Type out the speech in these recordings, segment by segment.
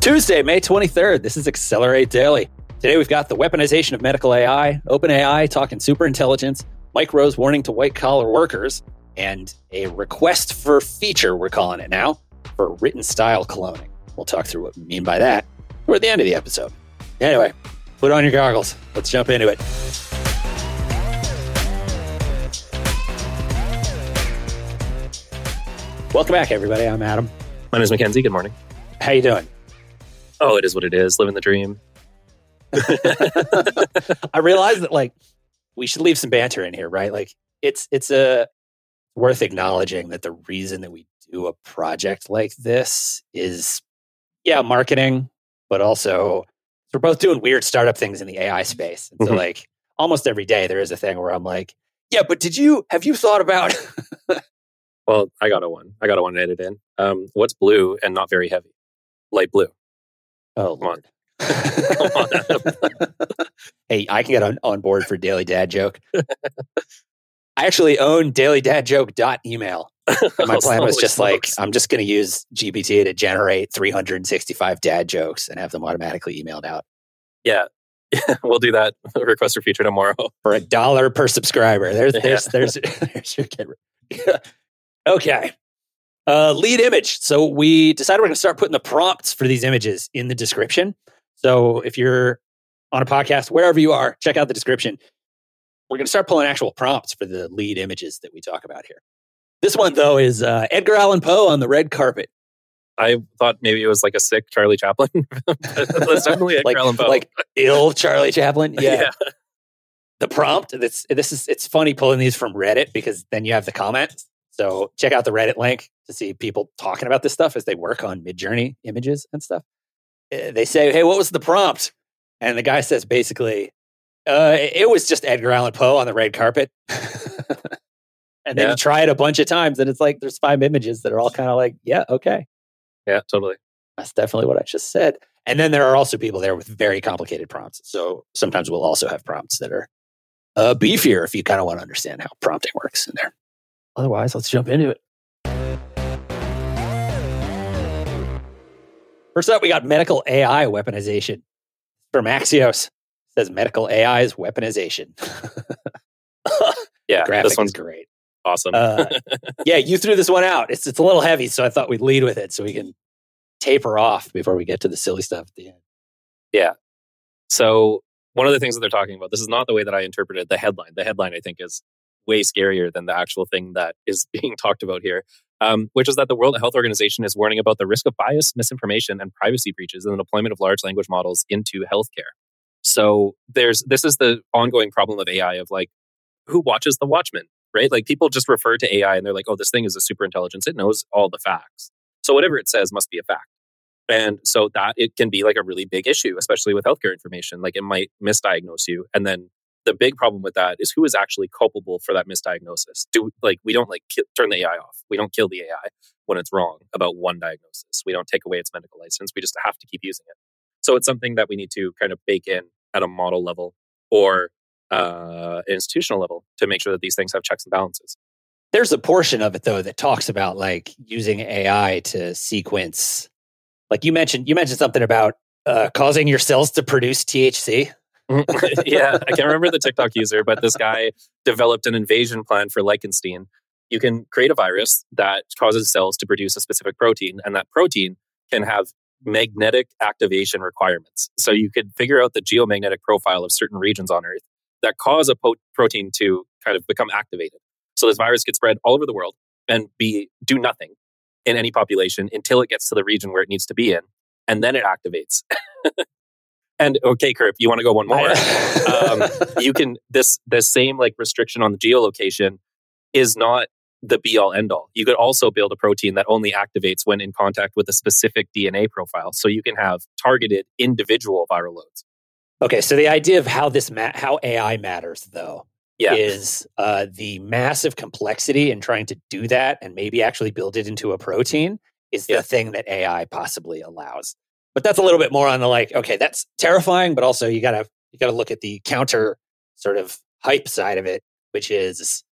Tuesday, May 23rd. This is Accelerate Daily. Today we've got the weaponization of medical AI, OpenAI talking superintelligence, Mike Rose warning to white collar workers, and a request for feature, we're calling it now, for written style cloning. We'll talk through what we mean by that toward the end of the episode. Anyway, put on your goggles. Let's jump into it. Welcome back, everybody. I'm Adam. My name is Mackenzie. Good morning. How you doing? Oh, it is what it is. Living the dream. I realize that like we should leave some banter in here, right? Like it's it's a worth acknowledging that the reason that we do a project like this is yeah, marketing, but also we're both doing weird startup things in the AI space. And so Mhm. like almost every day there is a thing where I'm like, yeah, but did you have you thought about Well, I got a one. I got a one to edit in. Um, what's blue and not very heavy? Light blue. Oh Come on. Hey, I can get on, on board for Daily Dad Joke. I actually own dailydadjoke.email. And my plan was just like. I'm just going to use GPT to generate 365 dad jokes and have them automatically emailed out yeah, we'll do that. Request for feature tomorrow. for a dollar per subscriber. There's, Yeah. there's, there's, there's your get. okay. Uh, lead image. So we decided we're going to start putting the prompts for these images in the description. So if you're on a podcast, wherever you are, check out the description. We're going to start pulling actual prompts for the lead images that we talk about here. This one, though, is uh, Edgar Allan Poe on the red carpet. I thought maybe it was like a sick Charlie Chaplin. That's definitely Edgar like, Allan Poe. like ill Charlie Chaplin. Yeah. yeah. the prompt this this is it's funny pulling these from reddit because then you have the comments so check out the reddit link to see people talking about this stuff as they work on midjourney images and stuff Uh, they say hey what was the prompt and the guy says basically uh, it was just edgar allan poe on the red carpet and then Yeah. you try it a bunch of times and it's like there's five images that are all kind of like yeah okay Yeah, totally. that's definitely what I just said. And then there are also people there with very complicated prompts. So sometimes we'll also have prompts that are uh, beefier if you kind of want to understand how prompting works in there. Otherwise, let's jump into it. First up, we got medical AI weaponization from Axios. It says medical AI's weaponization. Yeah, Graphic this one's is great. awesome. Uh, yeah, you threw this one out. It's it's a little heavy, so I thought we'd lead with it so we can taper off before we get to the silly stuff at the end. Yeah. So one of the things that they're talking about, this is not the way that I interpreted the headline. The headline, I think, is way scarier than the actual thing that is being talked about here, um, which is that the World Health Organization is warning about the risk of bias, misinformation, and privacy breaches in the deployment of large language models into healthcare. So there's this is the ongoing problem of AI of like who watches the Watchmen, right? Like people just refer to AI and they're like, oh, this thing is a super intelligence. It knows all the facts. So whatever it says must be a fact. And so that it can be like a really big issue, especially with healthcare information. Like it might misdiagnose you. And then the big problem with that is who is actually culpable for that misdiagnosis. Do like we don't like ki- turn the AI off. We don't kill the AI when it's wrong about one diagnosis. We don't take away its medical license. We just have to keep using it. So it's something that we need to kind of bake in at a model level or uh, institutional level to make sure that these things have checks and balances. There's a portion of it though that talks about like using AI to sequence. Like you mentioned, you mentioned something about uh, causing your cells to produce THC. yeah, I can't remember the TikTok user, but this guy developed an invasion plan for Lichtenstein. You can create a virus that causes cells to produce a specific protein, and that protein can have magnetic activation requirements. So you could figure out the geomagnetic profile of certain regions on Earth that cause a po- protein to kind of become activated. So this virus could spread all over the world and be do nothing in any population until it gets to the region where it needs to be in, and then it activates. and okay, Kirk, you want to go one more? um, you can this this same like restriction on the geolocation is not the be all end all. You could also build a protein that only activates when in contact with a specific DNA profile. So you can have targeted individual viral loads. okay, so the idea of how this ma- how AI matters though Yeah. is uh, the massive complexity in trying to do that and maybe actually build it into a protein is the thing that AI possibly allows. But that's a little bit more on the like, okay, that's terrifying, but also you gotta you gotta look at the counter sort of hype side of it, which is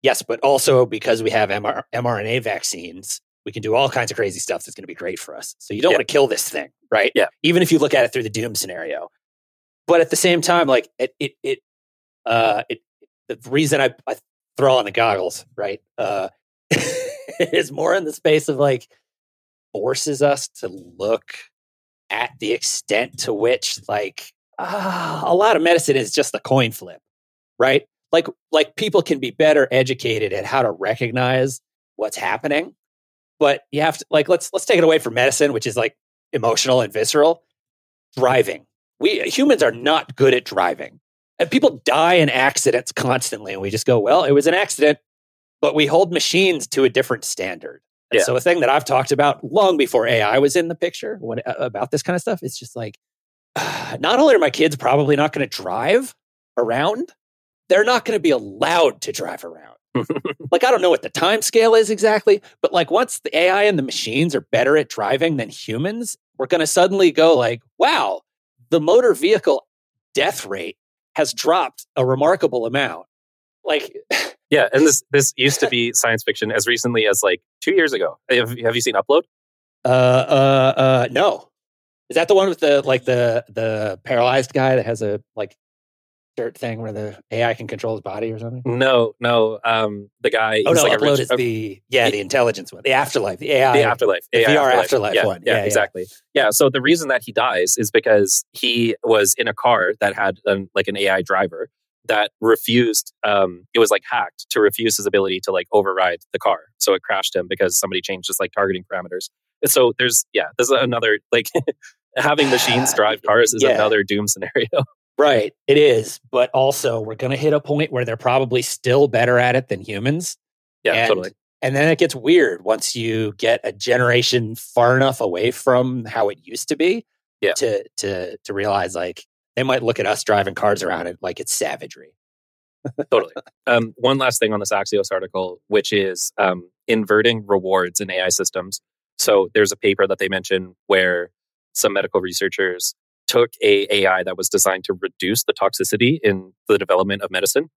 yes, but also because we have MR- mRNA vaccines, we can do all kinds of crazy stuff that's going to be great for us. So you don't Yeah. want to kill this thing, right? Yeah. Even if you look at it through the doom scenario. But at the same time, like it, it, it, uh, it, the reason I, I throw on the goggles, right, uh, is more in the space of like forces us to look at the extent to which like ah, a lot of medicine is just a coin flip, right? Like, like people can be better educated at how to recognize what's happening, but you have to like let's let's take it away from medicine, which is like emotional and visceral. Driving, we humans are not good at driving, and people die in accidents constantly, and we just go, well, it was an accident, but we hold machines to a different standard. Yeah. So a thing that I've talked about long before AI was in the picture when, about this kind of stuff, it's just like, not only are my kids probably not going to drive around, they're not going to be allowed to drive around. like I don't know what the time scale is exactly, but like once the AI and the machines are better at driving than humans, we're going to suddenly go like, wow, the motor vehicle death rate has dropped a remarkable amount. Like Yeah, and this this used to be science fiction as recently as like two years ago. Have, have you seen Upload? Uh, uh, uh, no. Is that the one with the like the the paralyzed guy that has a like dirt thing where the AI can control his body or something? No, no. Um, the guy. Oh no, like upload rich- is the yeah the intelligence one, the afterlife, the AI. the afterlife, the AI VR afterlife yeah, one. Yeah, Yeah, yeah. exactly. Yeah. So the reason that he dies is because he was in a car that had an, like an AI driver that refused. Um, it was like hacked to refuse his ability to like override the car, so it crashed him because somebody changed his like targeting parameters. So there's yeah, there's another like having machines drive cars is Yeah. another doom scenario. Right, it is, but also we're going to hit a point where they're probably still better at it than humans. yeah, and, totally. And then it gets weird once you get a generation far enough away from how it used to be Yeah. to to to realize like they might look at us driving cars around it like it's savagery. totally. Um, one last thing on this Axios article, which is um, inverting rewards in AI systems. So there's a paper that they mention where some medical researchers took a AI that was designed to reduce the toxicity in the development of medicine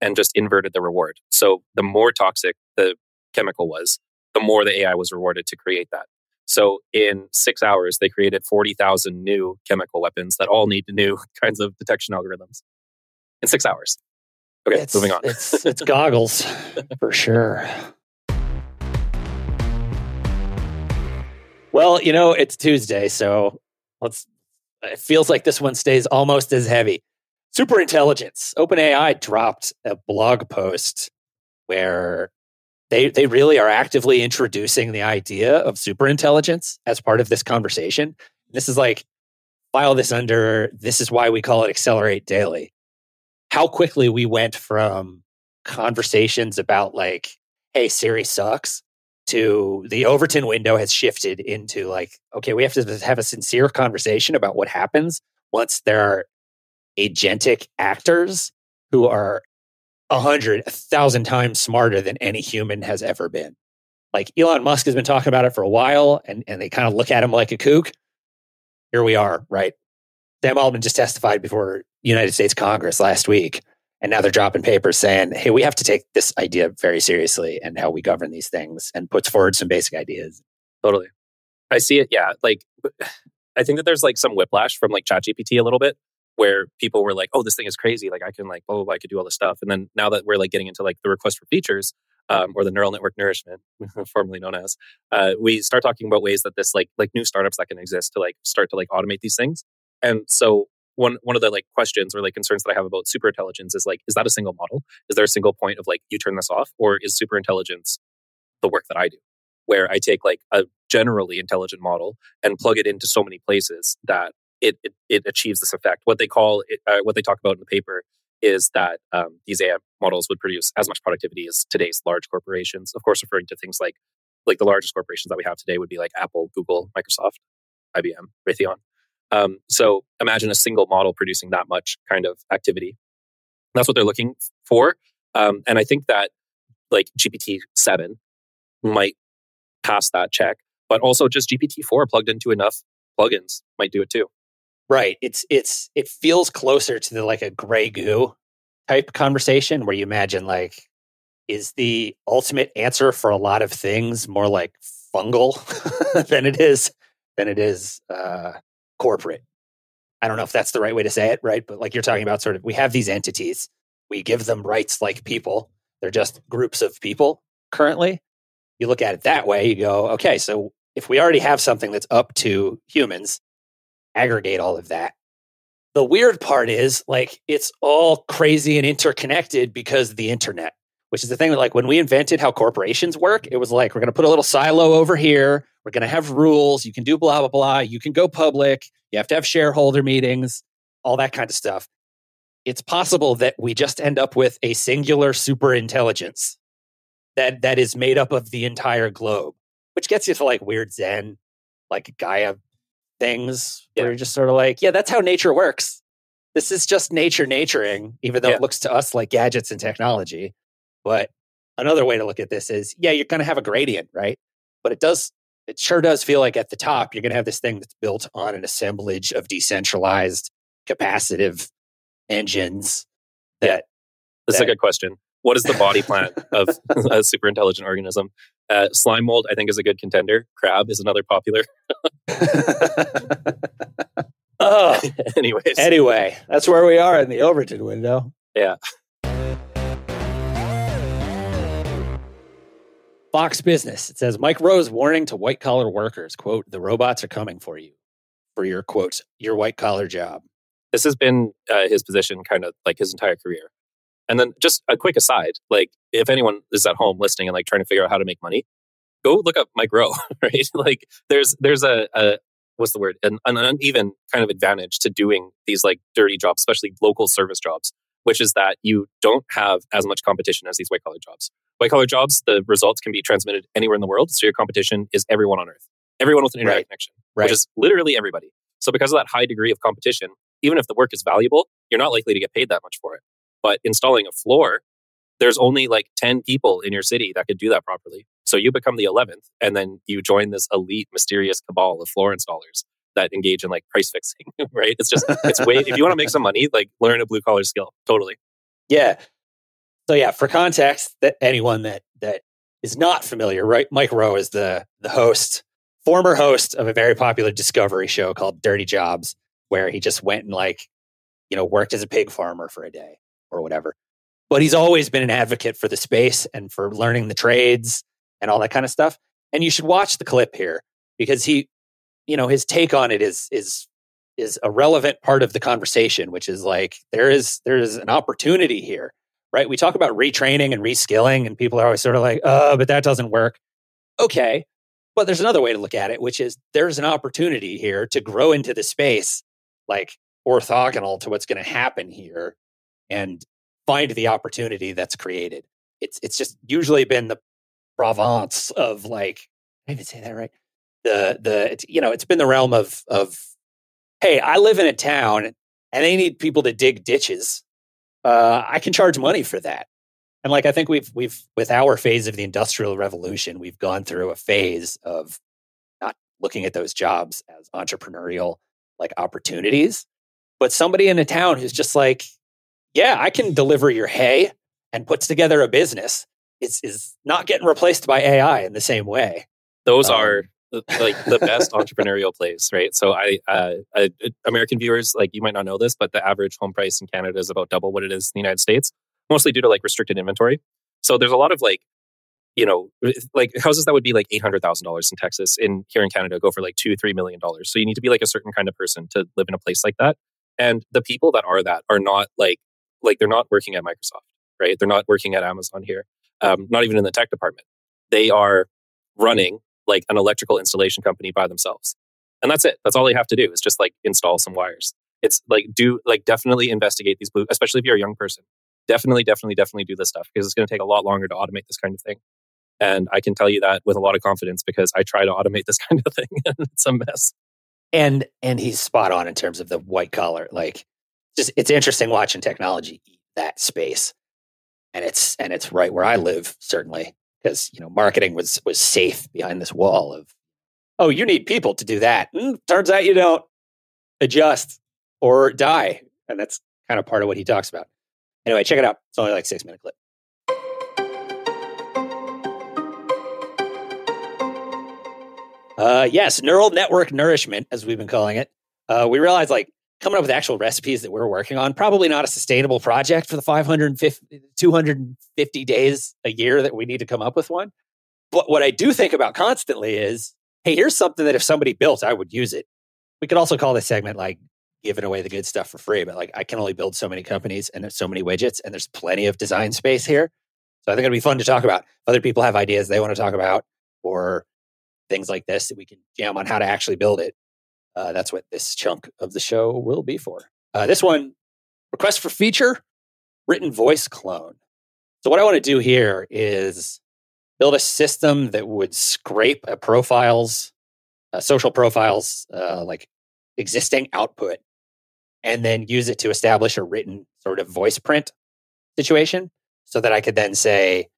and just inverted the reward. So the more toxic the chemical was, the more the AI was rewarded to create that. So in six hours, they created 40,000 new chemical weapons that all need new kinds of detection algorithms. In six hours. Okay, it's, moving on. it's it's goggles for sure. Well, you know, it's Tuesday, so let's it feels like this one stays almost as heavy. Superintelligence. OpenAI dropped a blog post where they they really are actively introducing the idea of superintelligence as part of this conversation. This is like file this under this is why we call it accelerate daily how quickly we went from conversations about like, hey, Siri sucks to the Overton window has shifted into like, okay, we have to have a sincere conversation about what happens once there are agentic actors who are a hundred, a thousand times smarter than any human has ever been. Like Elon Musk has been talking about it for a while and, and they kind of look at him like a kook. Here we are, right? Sam Altman just testified before United States Congress last week, and now they're dropping papers saying, "Hey, we have to take this idea very seriously and how we govern these things," and puts forward some basic ideas. Totally. I see it. Yeah. Like, I think that there's like some whiplash from like ChatGPT a little bit where people were like, oh, this thing is crazy. Like, I can like, oh, I could do all this stuff. And then now that we're like getting into like the request for features um, or the neural network nourishment, formerly known as, uh, we start talking about ways that this like, like new startups that can exist to like start to like automate these things. And so one, one of the like questions or like concerns that I have about super intelligence is like, is that a single model? Is there a single point of like, you turn this off or is super intelligence the work that I do? where I take like a generally intelligent model and plug it into so many places that it it, it achieves this effect. What they call it, uh, what they talk about in the paper is that um, these AI models would produce as much productivity as today's large corporations. Of course, referring to things like like the largest corporations that we have today would be like Apple, Google, Microsoft, IBM, Raytheon. Um, so imagine a single model producing that much kind of activity. That's what they're looking for, um, and I think that like GPT seven might pass that check, but also just GPT-4 plugged into enough plugins might do it too. Right. It's it's it feels closer to the like a gray goo type conversation where you imagine like is the ultimate answer for a lot of things more like fungal than it is than it is uh, corporate. I don't know if that's the right way to say it, right? But like you're talking about, sort of, we have these entities, we give them rights like people. They're just groups of people currently. You look at it that way, you go, okay, so if we already have something that's up to humans, aggregate all of that. The weird part is like it's all crazy and interconnected because of the internet, which is the thing that like when we invented how corporations work, it was like we're going to put a little silo over here, we're going to have rules, you can do blah blah blah, you can go public, you have to have shareholder meetings, all that kind of stuff. It's possible that we just end up with a singular super intelligence that that is made up of the entire globe, which gets you to like weird Zen, like Gaia things yeah. where you're just sort of like, yeah, that's how nature works. This is just nature naturing, even though yeah. it looks to us like gadgets and technology. But another way to look at this is, yeah, you're going to have a gradient, right? But it does, it sure does feel like at the top, you're going to have this thing that's built on an assemblage of decentralized capacitive engines that. That's that, a good question. What is the body plan of a super intelligent organism? Uh, slime mold, I think, is a good contender. Crab is another popular. oh, anyways. Anyway, that's where we are in the Overton window. Yeah. Fox Business. It says Mike Rose warning to white collar workers, quote, the robots are coming for you, for your quotes, your white collar job. This has been uh, his position kind of like his entire career. And then just a quick aside, like if anyone is at home listening and like trying to figure out how to make money, go look up Mike Rowe, right? like there's there's a, a what's the word? An, an uneven kind of advantage to doing these like dirty jobs, especially local service jobs, which is that you don't have as much competition as these white collar jobs. White collar jobs, the results can be transmitted anywhere in the world. So your competition is everyone on earth, everyone with an internet right. connection, right. which is literally everybody. So because of that high degree of competition, even if the work is valuable, you're not likely to get paid that much for it. But installing a floor, there's only like 10 people in your city that could do that properly. So you become the 11th, and then you join this elite, mysterious cabal of floor installers that engage in like price fixing, right? It's just, it's way, if you want to make some money, like learn a blue collar skill. Totally. Yeah. So yeah, for context, that anyone that, that is not familiar, right? Mike Rowe is the, the host, former host of a very popular discovery show called Dirty Jobs, where he just went and like you know, worked as a pig farmer for a day or whatever. But he's always been an advocate for the space and for learning the trades and all that kind of stuff. And you should watch the clip here because he, you know, his take on it is is is a relevant part of the conversation, which is like there is there is an opportunity here, right? We talk about retraining and reskilling, and people are always sort of like, "Oh, but that doesn't work." Okay, but there's another way to look at it, which is there's an opportunity here to grow into the space, like orthogonal to what's going to happen here and find the opportunity that's created. It's it's just usually been the Provence of like I even say that right. The the it's, you know it's been the realm of of hey I live in a town and they need people to dig ditches. Uh, I can charge money for that. And like I think we've we've with our phase of the industrial revolution, we've gone through a phase of not looking at those jobs as entrepreneurial like opportunities, but somebody in a town who's just like, yeah, I can deliver your hay and puts together a business is is not getting replaced by AI in the same way. Those um, are like the best entrepreneurial plays, right? So I, uh, uh, American viewers, like you might not know this, but the average home price in Canada is about double what it is in the United States, mostly due to like restricted inventory. So there's a lot of like, you know, like houses that would be like eight hundred thousand dollars in Texas, in here in Canada, go for like two, three million dollars. So you need to be like a certain kind of person to live in a place like that. And the people that are that are not like like they're not working at Microsoft, right? They're not working at Amazon here, um, not even in the tech department. They are running like an electrical installation company by themselves, and that's it. That's all they have to do is just like install some wires. It's like do like definitely investigate these blue, especially if you're a young person. Definitely, definitely, definitely do this stuff because it's going to take a lot longer to automate this kind of thing. And I can tell you that with a lot of confidence because I try to automate this kind of thing and it's a mess and and he's spot on in terms of the white collar like just it's interesting watching technology eat that space. And it's and it's right where i live certainly because you know marketing was was safe behind this wall of oh you need people to do that. Mm, turns out you don't. Adjust or die. And that's kind of part of what he talks about. Anyway check it out. It's only like six minute clip. Uh, yes, neural network nourishment, as we've been calling it. Uh, we realized like coming up with actual recipes that we're working on, probably not a sustainable project for the 550, 250 days a year that we need to come up with one. But what I do think about constantly is, hey, here's something that if somebody built, I would use it. We could also call this segment like giving away the good stuff for free, but like I can only build so many companies and there's so many widgets and there's plenty of design space here. So I think it'd be fun to talk about. Other people have ideas they want to talk about or things like this that we can jam on how to actually build it. Uh, that's what this chunk of the show will be for. Uh, this one, request for feature, written voice clone. So what I want to do here is build a system that would scrape a profiles, uh, social profiles, uh, like existing output, and then use it to establish a written sort of voice print situation so that I could then say,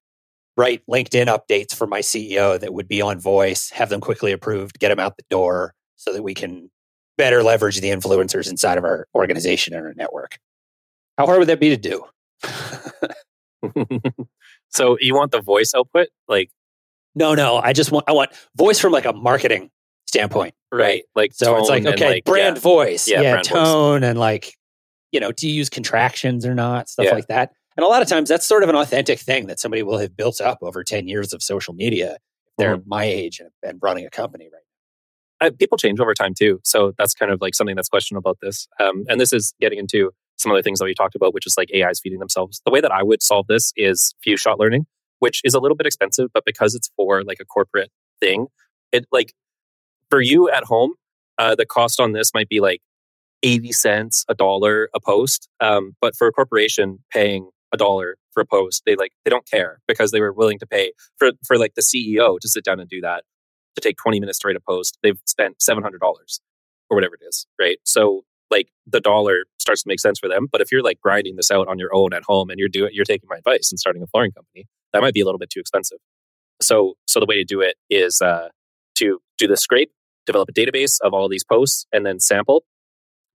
write LinkedIn updates for my CEO that would be on voice, have them quickly approved, get them out the door so that we can better leverage the influencers inside of our organization and our network. How hard would that be to do? so you want the voice output? Like No, no, I just want I want voice from like a marketing standpoint. right. Like So it's like okay, like, brand yeah. voice, Yeah, yeah, brand voice. tone, and like you know, do you use contractions or not, stuff Yeah. like that. And a lot of times, that's sort of an authentic thing that somebody will have built up over ten years of social media. They're Mm-hmm. my age and, and running a company right uh, people change over time too. So that's kind of like something that's questionable about this. Um, and this is getting into some other things that we talked about, which is like AIs feeding themselves. The way that I would solve this is few shot learning, which is a little bit expensive, but because it's for like a corporate thing, it like for you at home, uh, the cost on this might be like 80 cents, a dollar a post. Um, but for a corporation paying a dollar for a post, they like, they don't care because they were willing to pay for, for like the CEO to sit down and do that to take 20 minutes to write a post, they've spent $700 or whatever it is, right? So like the dollar starts to make sense for them. But if you're like grinding this out on your own at home and you're doing, you're taking my advice and starting a flooring company, that might be a little bit too expensive. So, so the way to do it is uh, to do the scrape, develop a database of all these posts, and then sample,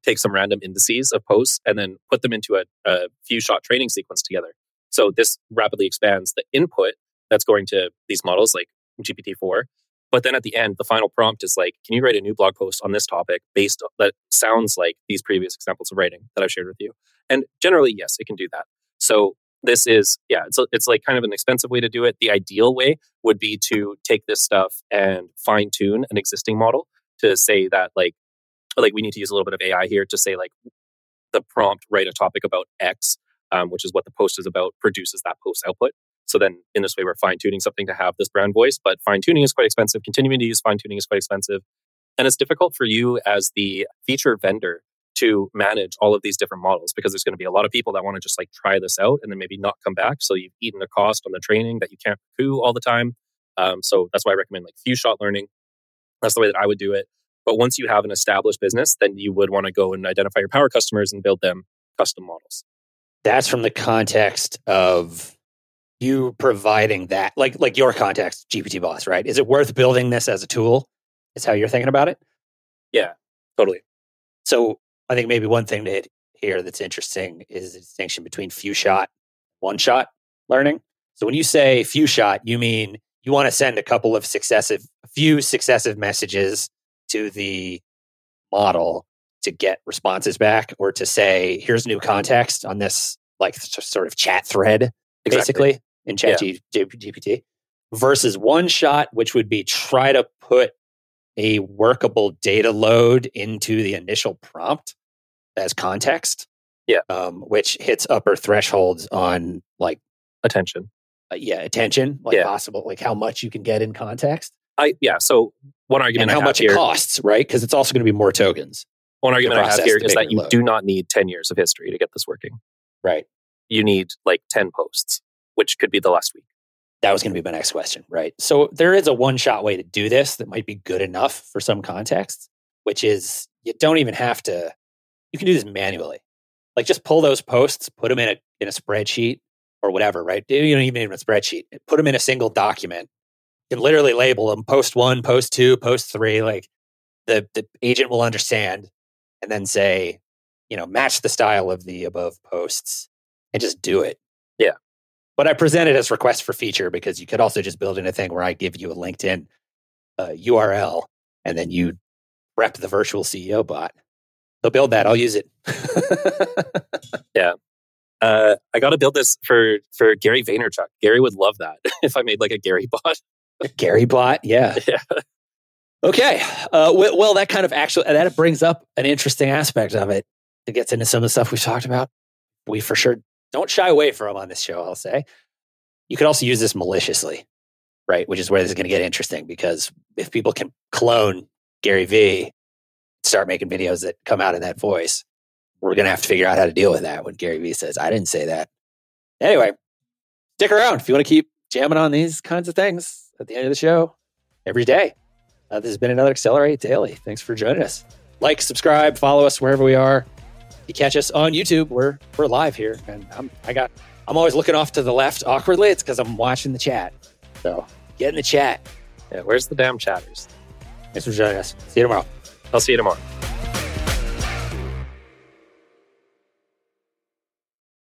take some random indices of posts, and then put them into a, a few shot training sequence together. So this rapidly expands the input that's going to these models like GPT-4 but then at the end, the final prompt is like, can you write a new blog post on this topic based on, that sounds like these previous examples of writing that I've shared with you? And generally, yes, it can do that. So this is, yeah, it's, it's like kind of an expensive way to do it. The ideal way would be to take this stuff and fine tune an existing model to say that like, like we need to use a little bit of AI here to say like the prompt, write a topic about X, um, which is what the post is about, produces that post output. So then in this way, we're fine tuning something to have this brand voice, but fine tuning is quite expensive. Continuing to use fine tuning is quite expensive. And it's difficult for you as the feature vendor to manage all of these different models because there's going to be a lot of people that want to just like try this out and then maybe not come back. So you've eaten a cost on the training that you can't do all the time. Um, so that's why I recommend like few shot learning. That's the way that I would do it. But once you have an established business, then you would want to go and identify your power customers and build them custom models. that's from the context of you providing that like like your context gpt boss right? Is it worth building this as a tool? Is how you're thinking about it? Yeah, totally. so i think maybe one thing to hit here that's interesting is the distinction between few shot one shot learning. So when you say few shot you mean you want to send a couple of successive a few successive messages to the model to get responses back or to say here's new context on this like sort of chat thread basically in Yeah. chat G- gpt versus one shot which would be try to put a workable data load into the initial prompt as context Yeah. um, which hits upper thresholds on like Attention. uh, yeah attention like Yeah. possible like how much you can get in context I yeah. So one and argument I how much here, it costs right because it's also going to be more tokens one argument I have here is that you load. do not need ten years of history to get this working. right You need like ten posts, which could be the last week. that was going to be my next question right so there is a one shot way to do this that might be good enough for some contexts which is you don't even have to you can do this manually like just pull those posts put them in a in a spreadsheet or whatever right you don't even need a spreadsheet put them in a single document you can literally label them post one post two post three like the the agent will understand and then say you know match the style of the above posts and just do it. But i presented as request for feature because you could also just build in a thing where i give you a linkedin uh, url and then you rep the virtual CEO bot. They'll build that. I'll use it. Yeah. Uh, I got to build this for for Gary Vaynerchuk. Gary would love that if I made like a Gary bot. Gary bot, yeah. Yeah. Okay. Uh, well, well, that kind of actually that brings up an interesting aspect of it. It gets into some of the stuff we've talked about. We for sure don't shy away from on this show. I'll say you could also use this maliciously, right? Which is where this is going to get interesting because if people can clone Gary V, start making videos that come out in that voice, we're going to have to figure out how to deal with that when Gary V says, "I didn't say that." Anyway, stick around if you want to keep jamming on these kinds of things at the end of the show every day. Uh, this has been another Accelerate Daily. Thanks for joining us. Like, subscribe, follow us wherever we are. You catch us on YouTube. We're we're live here, and I'm I got I'm always looking off to the left awkwardly. It's because I'm watching the chat. So get in the chat. Yeah. Where's the damn chatters? Thanks for joining us. See you tomorrow. I'll see you tomorrow.